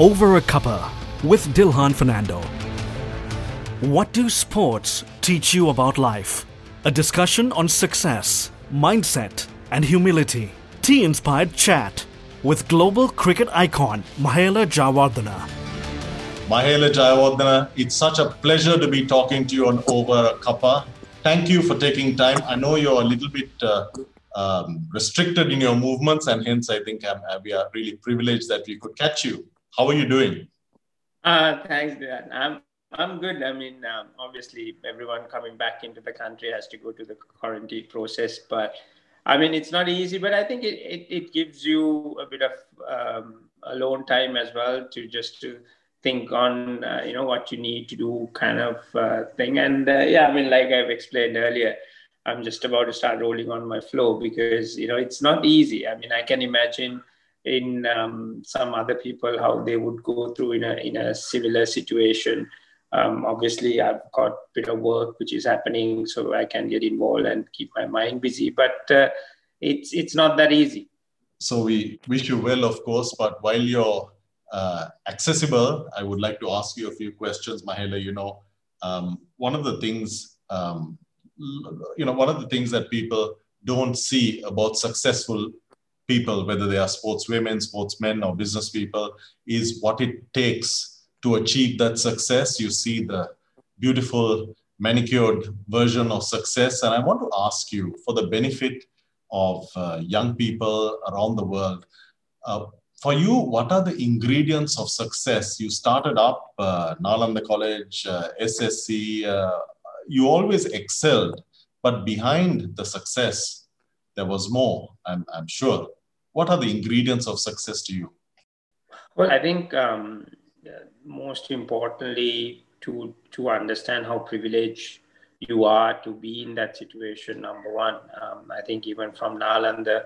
Over a Cuppa with Dilhan Fernando. What do sports teach you about life? A discussion on success, mindset, and humility. Tea inspired chat with global cricket icon Mahela Jayawardene. Mahela Jayawardene, it's such a pleasure to be talking to you on Over a Cuppa. Thank you for taking time. I know you're a little bit uh, um, restricted in your movements, and hence I think uh, we are really privileged that we could catch you. How are you doing? Uh, thanks, Dan. I'm I'm good. I mean, um, obviously, everyone coming back into the country has to go to the quarantine process, but I mean, it's not easy. But I think it, it, it gives you a bit of um, alone time as well to just to think on uh, you know what you need to do kind of uh, thing and uh, yeah i mean like i've explained earlier i'm just about to start rolling on my flow because you know it's not easy i mean i can imagine in um, some other people how they would go through in a in a similar situation um, obviously i've got a bit of work which is happening so i can get involved and keep my mind busy but uh, it's it's not that easy so we wish you well of course but while you're uh, accessible, I would like to ask you a few questions, Mahela. You know, um, one of the things, um, you know, one of the things that people don't see about successful people, whether they are sportswomen, sportsmen, or business people, is what it takes to achieve that success. You see the beautiful manicured version of success. And I want to ask you, for the benefit of uh, young people around the world, uh, for you, what are the ingredients of success? You started up uh, Nalanda College, uh, SSC, uh, you always excelled, but behind the success, there was more, I'm, I'm sure. What are the ingredients of success to you? Well, I think um, most importantly, to, to understand how privileged you are to be in that situation, number one. Um, I think even from Nalanda,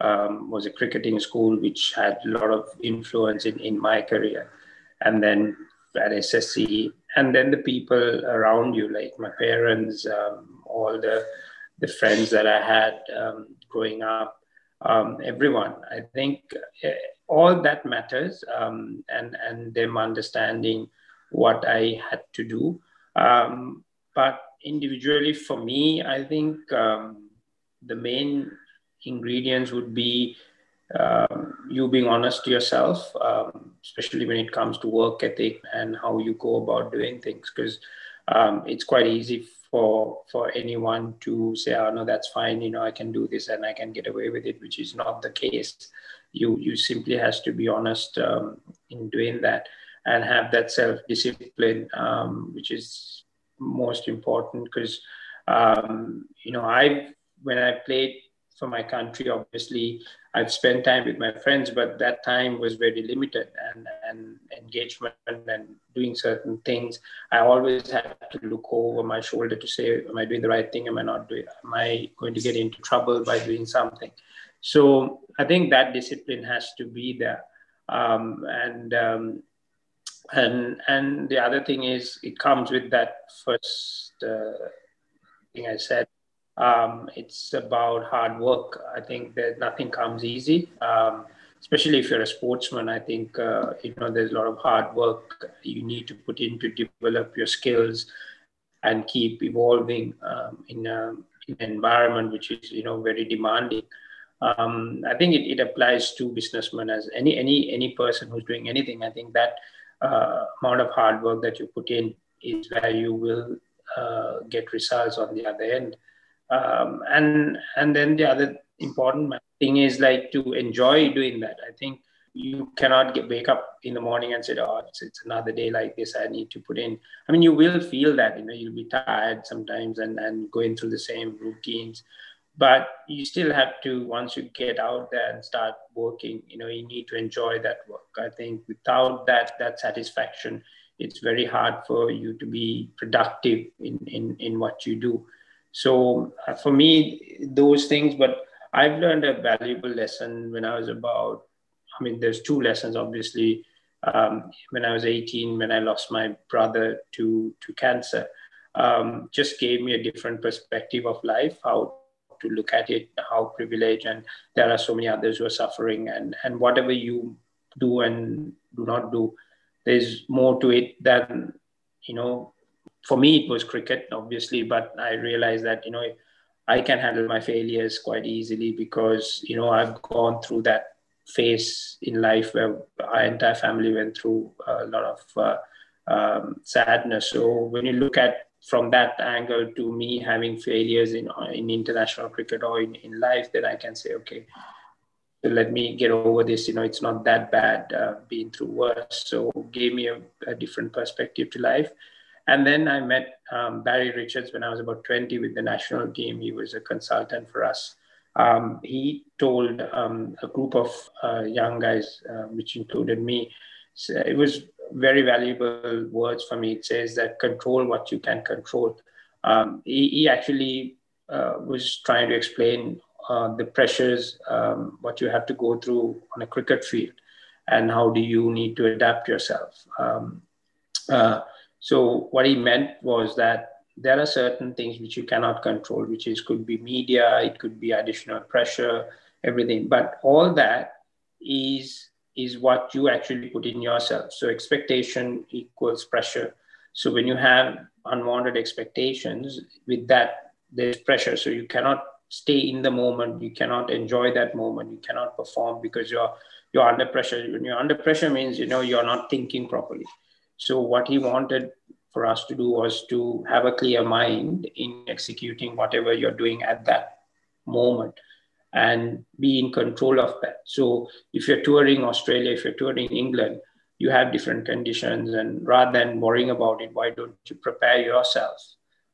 um, was a cricketing school which had a lot of influence in, in my career. And then at SSC, and then the people around you, like my parents, um, all the, the friends that I had um, growing up, um, everyone. I think eh, all that matters um, and, and them understanding what I had to do. Um, but individually, for me, I think the main ingredients would be um, you being honest to yourself, um, especially when it comes to work ethic and how you go about doing things. Because um, it's quite easy for for anyone to say, "Oh no, that's fine. You know, I can do this and I can get away with it," which is not the case. You you simply has to be honest um, in doing that and have that self discipline, um, which is most important. Because um, you know, I when I played for my country. Obviously, I've spent time with my friends, but that time was very limited and, and engagement and doing certain things. I always had to look over my shoulder to say, Am I doing the right thing? Am I not doing? Am I going to get into trouble by doing something? So I think that discipline has to be there. Um, and um, and and the other thing is it comes with that first uh, thing I said um, it's about hard work. I think that nothing comes easy, um, especially if you're a sportsman. I think uh, you know there's a lot of hard work you need to put in to develop your skills and keep evolving um, in, a, in, an environment which is you know very demanding. Um, I think it, it, applies to businessmen as any any any person who's doing anything. I think that uh, amount of hard work that you put in is where you will uh, get results on the other end um, and and then the other important thing is like to enjoy doing that. I think you cannot get wake up in the morning and say oh it's, it's another day like this i need to put in. I mean you will feel that you know you'll be tired sometimes and and going through the same routines. But you still have to once you get out there and start working you know you need to enjoy that work. I think without that that satisfaction it's very hard for you to be productive in in, in what you do so uh, for me, those things, but I've learned a valuable lesson when I was about, I mean, there's two lessons, obviously. Um, when I was 18, when I lost my brother to, to cancer, um, just gave me a different perspective of life, how to look at it, how privileged, and there are so many others who are suffering. And, and whatever you do and do not do. There's more to it than, you know, for me, it was cricket, obviously, but I realized that, you know, I can handle my failures quite easily because, you know, I've gone through that phase in life where our entire family went through a lot of uh, um, sadness. So when you look at from that angle to me having failures in, in international cricket or in, in life, then I can say, okay, let me get over this. You know, it's not that bad uh, being through worse. So gave me a, a, different perspective to life. And then I met um, Barry Richards when I was about 20 with the national team. He was a consultant for us. Um, he told um, a group of uh, young guys, uh, which included me, so it was very valuable words for me. It says that control what you can control. Um, he, he, actually uh, was trying to explain uh, the pressures, um, what you have to go through on a cricket field, and how do you need to adapt yourself. Um, uh, so what he meant was that there are certain things which you cannot control, which is could be media, it could be additional pressure, everything. But all that is is what you actually put in yourself. So expectation equals pressure. So when you have unwanted expectations, with that, there's pressure. So you cannot stay in the moment. You cannot enjoy that moment. You cannot perform because you're you're under pressure. When you're under pressure means you know you're not thinking properly. So what he wanted for us to do was to have a clear mind in executing whatever you're doing at that moment and be in control of that. So if you're touring Australia, if you're touring England, you have different conditions. And rather than worrying about it, why don't you prepare yourself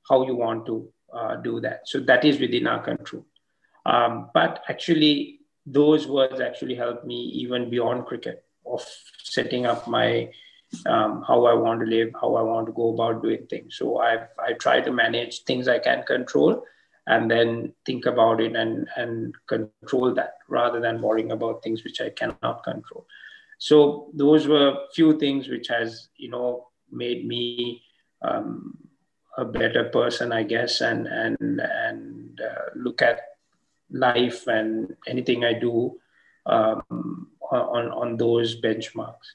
how you want to uh, do that? So that is within our control. Um, but actually, those words actually helped me even beyond cricket of setting up my um, how I want to live, how I want to go about doing things. So I I try to manage things I can control and then think about it and, and control that rather than worrying about things which I cannot control. So those were few things which has, you know, made me um, a better person, I guess, and, and, and uh, look at life and anything I do um, on, on those benchmarks.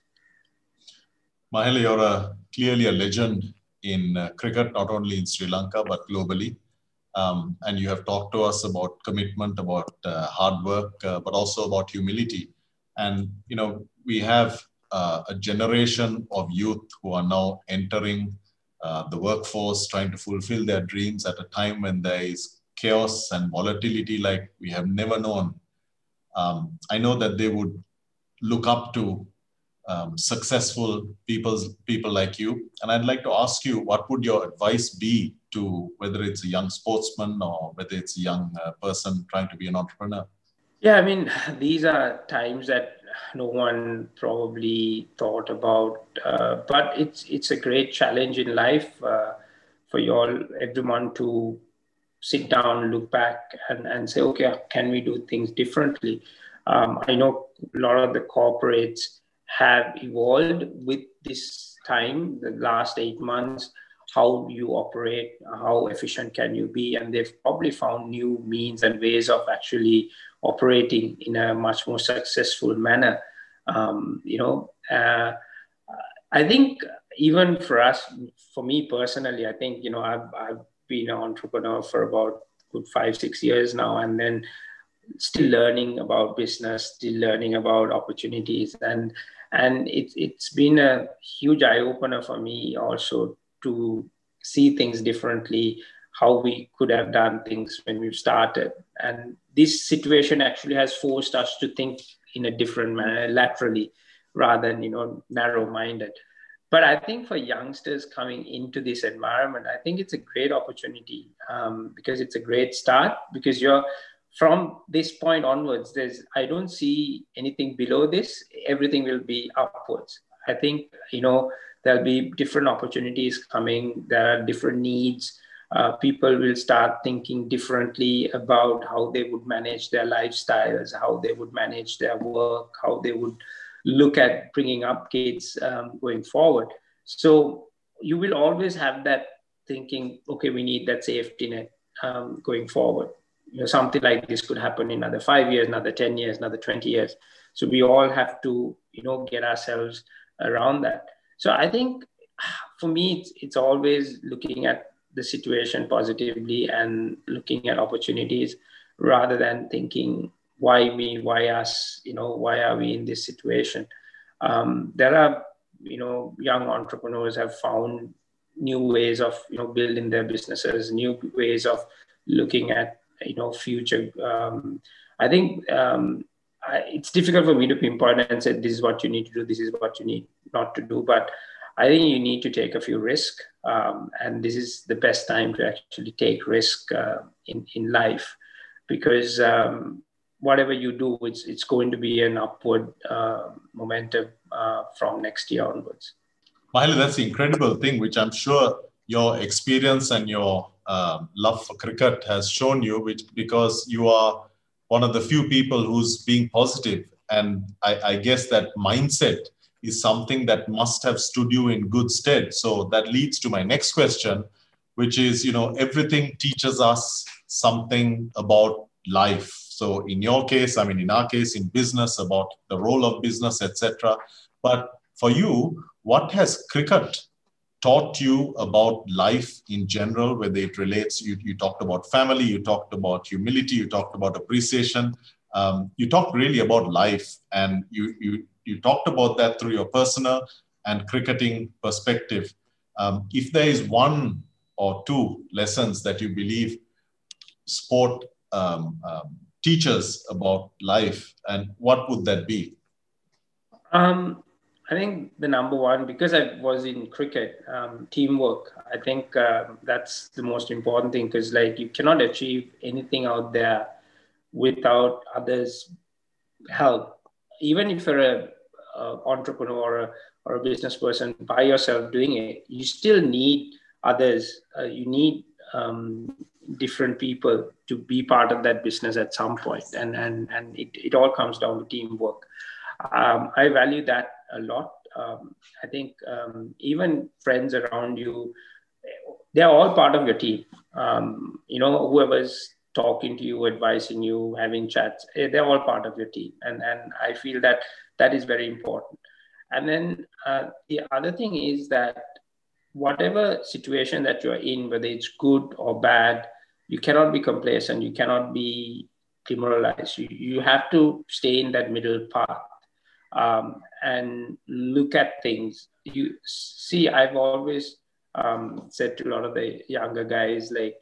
Mahela, you're a, clearly a legend in uh, cricket, not only in Sri Lanka, but globally. Um, and you have talked to us about commitment, about uh, hard work, uh, but also about humility. And you know, we have uh, a generation of youth who are now entering uh, the workforce, trying to fulfill their dreams at a time when there is chaos and volatility like we have never known. Um, I know that they would look up to um, successful people, people like you. And I'd like to ask you, what would your advice be to whether it's a young sportsman or whether it's a young uh, person trying to be an entrepreneur? Yeah, I mean, these are times that no one probably thought about, uh, but it's it's a great challenge in life uh, for you all, everyone to sit down, look back, and, and say, okay, can we do things differently? Um, I know a lot of the corporates have evolved with this time, the last eight months, how you operate, how efficient can you be, and they've probably found new means and ways of actually operating in a much more successful manner. Um, you know, uh, I think even for us, for me personally, I think you know I've I've been an entrepreneur for about good five six years now, and then still learning about business, still learning about opportunities, and and it's it's been a huge eye opener for me also to see things differently how we could have done things when we started. And this situation actually has forced us to think in a different manner laterally rather than you know narrow minded but i think for youngsters coming into this environment i think it's a great opportunity um, because it's a great start because you're from this point onwards there's i don't see anything below this. Everything will be upwards. I think you know there'll be different opportunities coming. There are different needs. Uh, people will start thinking differently about how they would manage their lifestyles how they would manage their work how they would look at bringing up kids um, going forward. So you will always have that thinking okay we need that safety net um, going forward you know, something like this could happen in another five years, another 10 years, another 20 years. So we all have to, you know, get ourselves around that. So I think for me, it's, it's always looking at the situation positively and looking at opportunities rather than thinking, why me, why us, you know, why are we in this situation? Um, there are, you know, young entrepreneurs have found new ways of, you know, building their businesses, new ways of looking at, you know, future. Um, I think um, I, it's difficult for me to pinpoint and say, this is what you need to do, this is what you need not to do. But I think you need to take a few risks, um, and this is the best time to actually take risk uh, in in life, because um, whatever you do, it's it's going to be an upward uh, momentum uh, from next year onwards. Mahela, that's the incredible thing, which I'm sure your experience and your um, love for cricket has shown you, which because you are one of the few people who's being positive, and I, I guess that mindset is something that must have stood you in good stead. So that leads to my next question, which is, you know, everything teaches us something about life. So in your case, I mean, in our case, in business, about the role of business, etc. But for you, what has cricket taught you about life in general, whether it relates, you, you talked about family, you talked about humility, you talked about appreciation, um, you talked really about life and you, you, you talked about that through your personal and cricketing perspective. Um, if there is one or two lessons that you believe sport um, um, teaches about life, and what would that be? Um, I think the number one, because I was in cricket, um, teamwork. I think uh, that's the most important thing because, like, you cannot achieve anything out there without others' help. Even if you're a uh, entrepreneur or a, or a business person by yourself doing it, you still need others. Uh, you need um, different people to be part of that business at some point, and and and it, it all comes down to teamwork. Um, I value that a lot. Um, I think um, even friends around you, they're all part of your team. Um, you know, whoever's talking to you, advising you, having chats, eh, they're all part of your team. And and I feel that that is very important. And then uh, the other thing is that whatever situation that you're in, whether it's good or bad, you cannot be complacent. You cannot be demoralized. You, you have to stay in that middle path um, and look at things. You see, I've always um, said to a lot of the younger guys, like,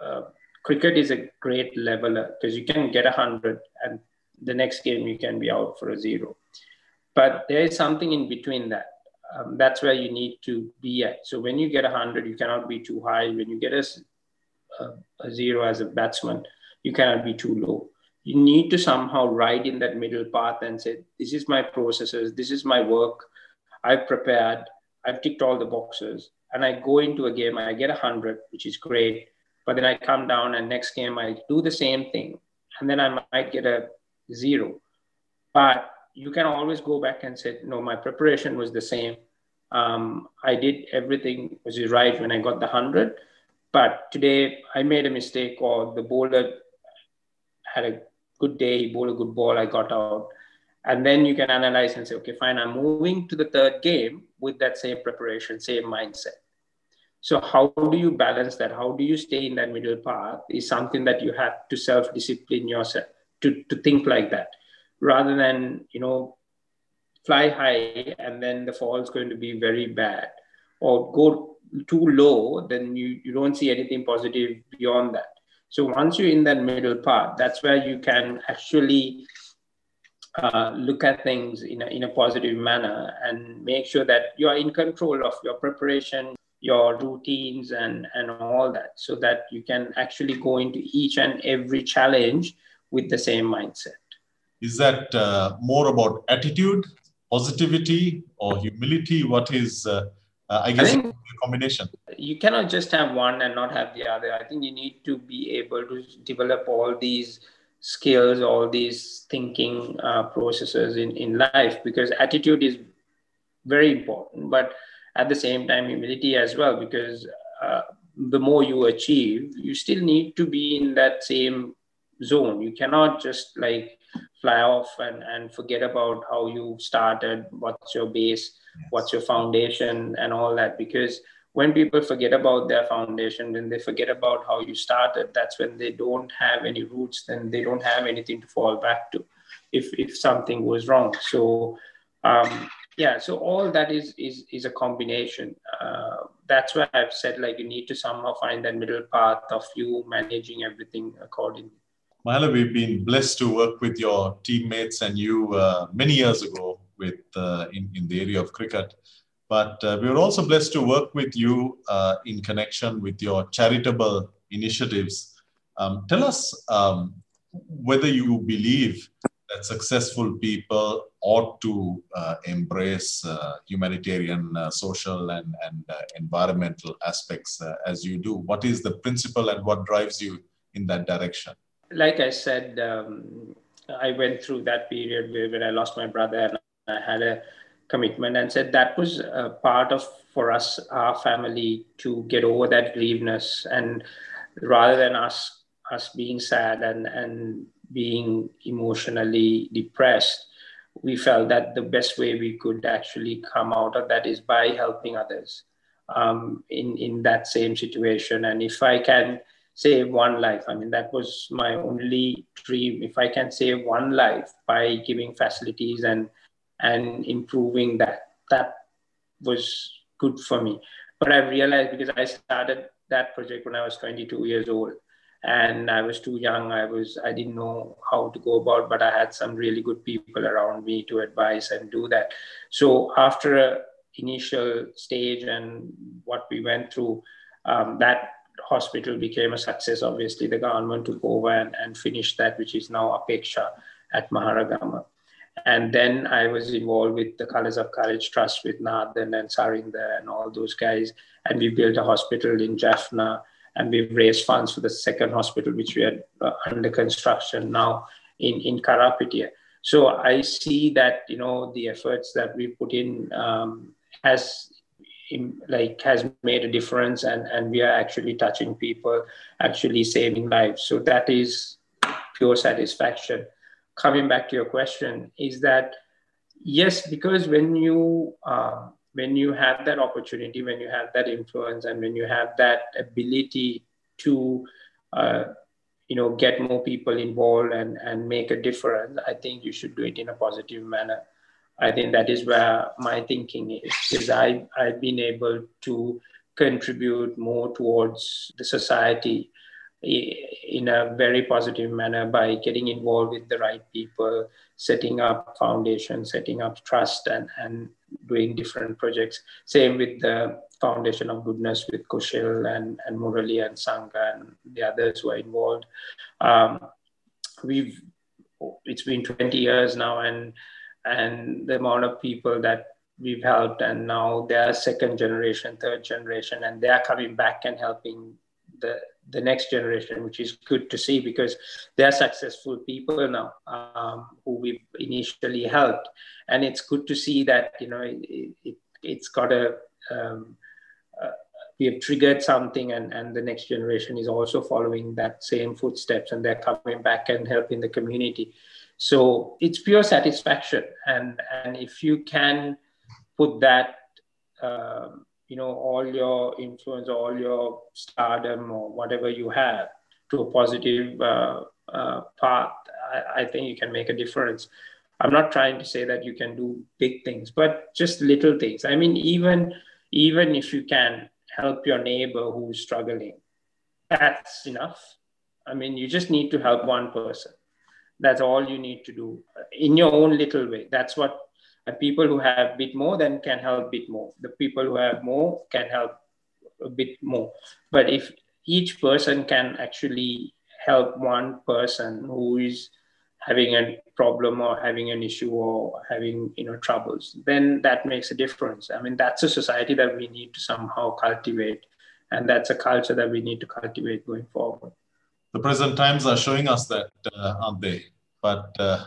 uh, cricket is a great leveler because you can get a hundred and the next game you can be out for a zero. But there is something in between that. Um, that's where you need to be at. So when you get a 100, you cannot be too high. When you get a, a, a zero as a batsman, you cannot be too low. You need to somehow ride in that middle path and say, This is my processes, this is my work. I've prepared, I've ticked all the boxes. And I go into a game, I get a 100, which is great. But then I come down and next game I do the same thing. And then I might get a zero. But you can always go back and say, no, my preparation was the same. Um, I did everything was right when I got the 100. But today I made a mistake or the bowler had a good day, he bowled a good ball, I got out. And then you can analyze and say, okay, fine, I'm moving to the third game with that same preparation, same mindset. So how do you balance that? How do you stay in that middle path is something that you have to self-discipline yourself to, to think like that rather than you know fly high and then the fall is going to be very bad or go too low then you, you don't see anything positive beyond that so once you're in that middle part that's where you can actually uh, look at things in a, in a positive manner and make sure that you are in control of your preparation your routines and and all that so that you can actually go into each and every challenge with the same mindset is that uh, more about attitude, positivity, or humility? What is, uh, uh, I guess, a combination? You cannot just have one and not have the other. I think you need to be able to develop all these skills, all these thinking uh, processes in, in life because attitude is very important, but at the same time, humility as well, because uh, the more you achieve, you still need to be in that same zone. You cannot just like fly off and, and forget about how you started, what's your base, what's your foundation, and all that. Because when people forget about their foundation, when they forget about how you started, that's when they don't have any roots, then they don't have anything to fall back to if, if something goes wrong. So, um, yeah, so all that is, is, is a combination. Uh, that's why I've said like you need to somehow find that middle path of you managing everything accordingly. Mahela, we've been blessed to work with your teammates and you uh, many years ago with uh, in, in the area of cricket. But uh, we were also blessed to work with you uh, in connection with your charitable initiatives. Um, tell us um, whether you believe that successful people ought to uh, embrace uh, humanitarian, social, and, and environmental aspects as you do. What is the principle and what drives you in that direction? like I said, um, I went through that period where, where I lost my brother and I had a commitment and said that was a part of for us, our family, to get over that grieveness. And rather than us us being sad and, and being emotionally depressed, we felt that the best way we could actually come out of that is by helping others um, in, in that same situation. And if I can save one life. I mean, that was my only dream. If I can save one life by giving facilities and and improving that, that was good for me. But I realized because I started that project when I was 22 years old and I was too young. I was I didn't know how to go about, but I had some really good people around me to advise and do that. So after a initial stage and what we went through, um, that hospital became a success, obviously the government took over and, and finished that, which is now Apeksha at Maharagama. And then I was involved with the Colors of Courage Trust with Nathan and Sarinder and all those guys. And we built a hospital in Jaffna and we've raised funds for the second hospital, which we are uh, under construction now in, in Karapitiya. So I see that, you know, the efforts that we put in um, has like has made a difference and and we are actually touching people actually saving lives so that is pure satisfaction coming back to your question is that yes because when you uh, when you have that opportunity when you have that influence and when you have that ability to uh, you know get more people involved and and make a difference i think you should do it in a positive manner. I think that is where my thinking is, because I, I've been able to contribute more towards the society in a very positive manner by getting involved with the right people, setting up foundations, setting up trust, and, and doing different projects. Same with the Foundation of Goodness with Kushil and, and Murali and Sangha and the others who are involved. Um, we've it's been 20 years now, and and the amount of people that we've helped and now they're second generation third generation and they are coming back and helping the the next generation which is good to see because they're successful people now um, who we've initially helped. And it's good to see that you know it, it, has got a um, uh, we have triggered something and, and the next generation is also following that same footsteps and they're coming back and helping the community. So it's pure satisfaction, and and if you can put that, uh, you know, all your influence, all your stardom, or whatever you have, to a positive uh, uh, path, I, I think you can make a difference. I'm not trying to say that you can do big things, but just little things. I mean, even even if you can help your neighbor who's struggling, that's enough. I mean, you just need to help one person that's all you need to do in your own little way. That's what people who have a bit more then can help a bit more. The people who have more can help a bit more. But if each person can actually help one person who is having a problem or having an issue or having you know troubles then that makes a difference i mean that's a society that we need to somehow cultivate and that's a culture that we need to cultivate going forward the present times are showing us that, uh, aren't they? But uh,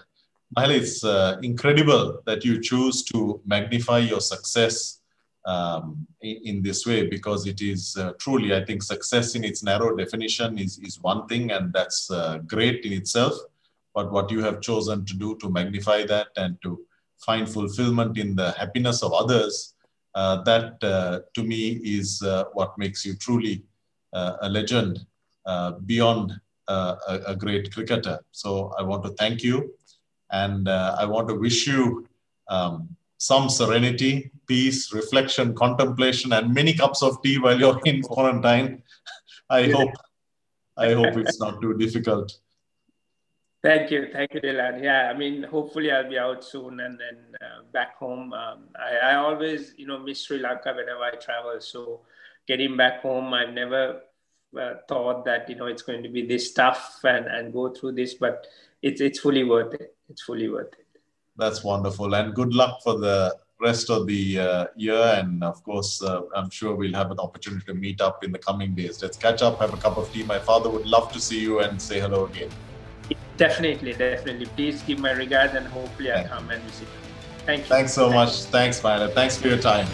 Mahela, it's uh, incredible that you choose to magnify your success um, in, in, this way because it is uh, truly, I think, success in its narrow definition is, is one thing, and that's uh, great in itself. But what you have chosen to do to magnify that and to find fulfillment in the happiness of others, uh, that uh, to me is uh, what makes you truly a legend beyond a, a, great cricketer. So I want to thank you and I want to wish you. Um, some serenity, peace, reflection, contemplation, and many cups of tea while you're in quarantine. I hope, I hope it's not too difficult. Thank you, thank you, Dilhan. Yeah, I mean, hopefully I'll be out soon and then uh, back home. Um, I, I always, you know, miss Sri Lanka whenever I travel. So getting back home, I've never uh, thought that you know it's going to be this tough and and go through this, but it's it's fully worth it. It's fully worth it. That's wonderful. And good luck for the rest of the uh, year. And of course, uh, I'm sure we'll have an opportunity to meet up in the coming days. Let's catch up, have a cup of tea. My father would love to see you and say hello again. Definitely, definitely. Please give my regards and hopefully I'll come and visit. Thank you. Thanks so much. You. Thanks, Myla. Thanks for your time.